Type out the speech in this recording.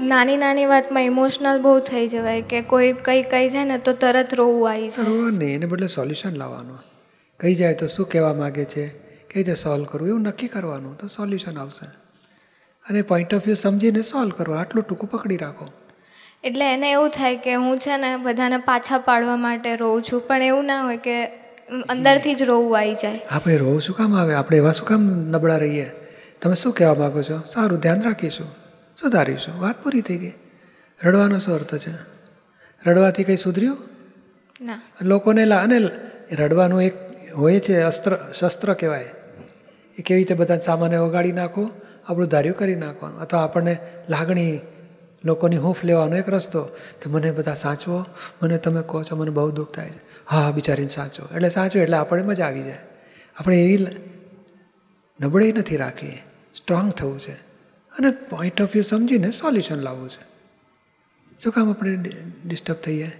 નાની નાની વાતમાં ઇમોશનલ બહુ થઈ જવાય કે કોઈ કંઈ કહી જાય ને તો તરત રોવું આવી જાય. રડવા નહીં એને બદલે સોલ્યુશન લાવવાનું. કહી જાય તો શું કહેવા માગે છે? કઈ રીતે સોલ્વ કરવું એવું નક્કી કરવાનું તો સોલ્યુશન આવશે. અને પોઈન્ટ ઓફ વ્યૂ સમજીને સોલ્વ કરો. આટલું ટૂંકું પકડી રાખો. એટલે એને એવું થાય કે હું છે ને બધાને પાછા પાડવા માટે રોઉં છું પણ એવું ના હોય કે અંદરથી જ રોવું આવી જાય. આપણે રોવું શું કામ આવે? આપણે એવા શું કામ નબળા રહીએ? તમે શું કહેવા માગો છો? સારું ધ્યાન રાખીશું. સુધારીશું વાત પૂરી થઈ ગઈ. રડવાનો શું અર્થ છે? રડવાથી કંઈ સુધર્યું? લોકોને લા અને રડવાનું એક હોય છે અસ્ત્ર શસ્ત્ર કહેવાય. એ કેવી રીતે બધા સામાને વગાડી નાખો? આપણું ધાર્યું કરી નાખવાનું. અથવા આપણને લાગણી લોકોની હૂંફ લેવાનો એક રસ્તો કે મને બધા સાચવો મને તમે કહો છો મને બહુ દુઃખ થાય છે. હા બિચારીને સાચવો. એટલે સાચવો એટલે આપણે મજા આવી જાય. આપણે એવી નબળાઈ નથી રાખવી. સ્ટ્રોંગ થવું છે. અને પોઈન્ટ ઓફ વ્યૂ સમજીને સોલ્યુશન લાવવું છે. શું કામ આપણે ડિસ્ટર્બ થઈએ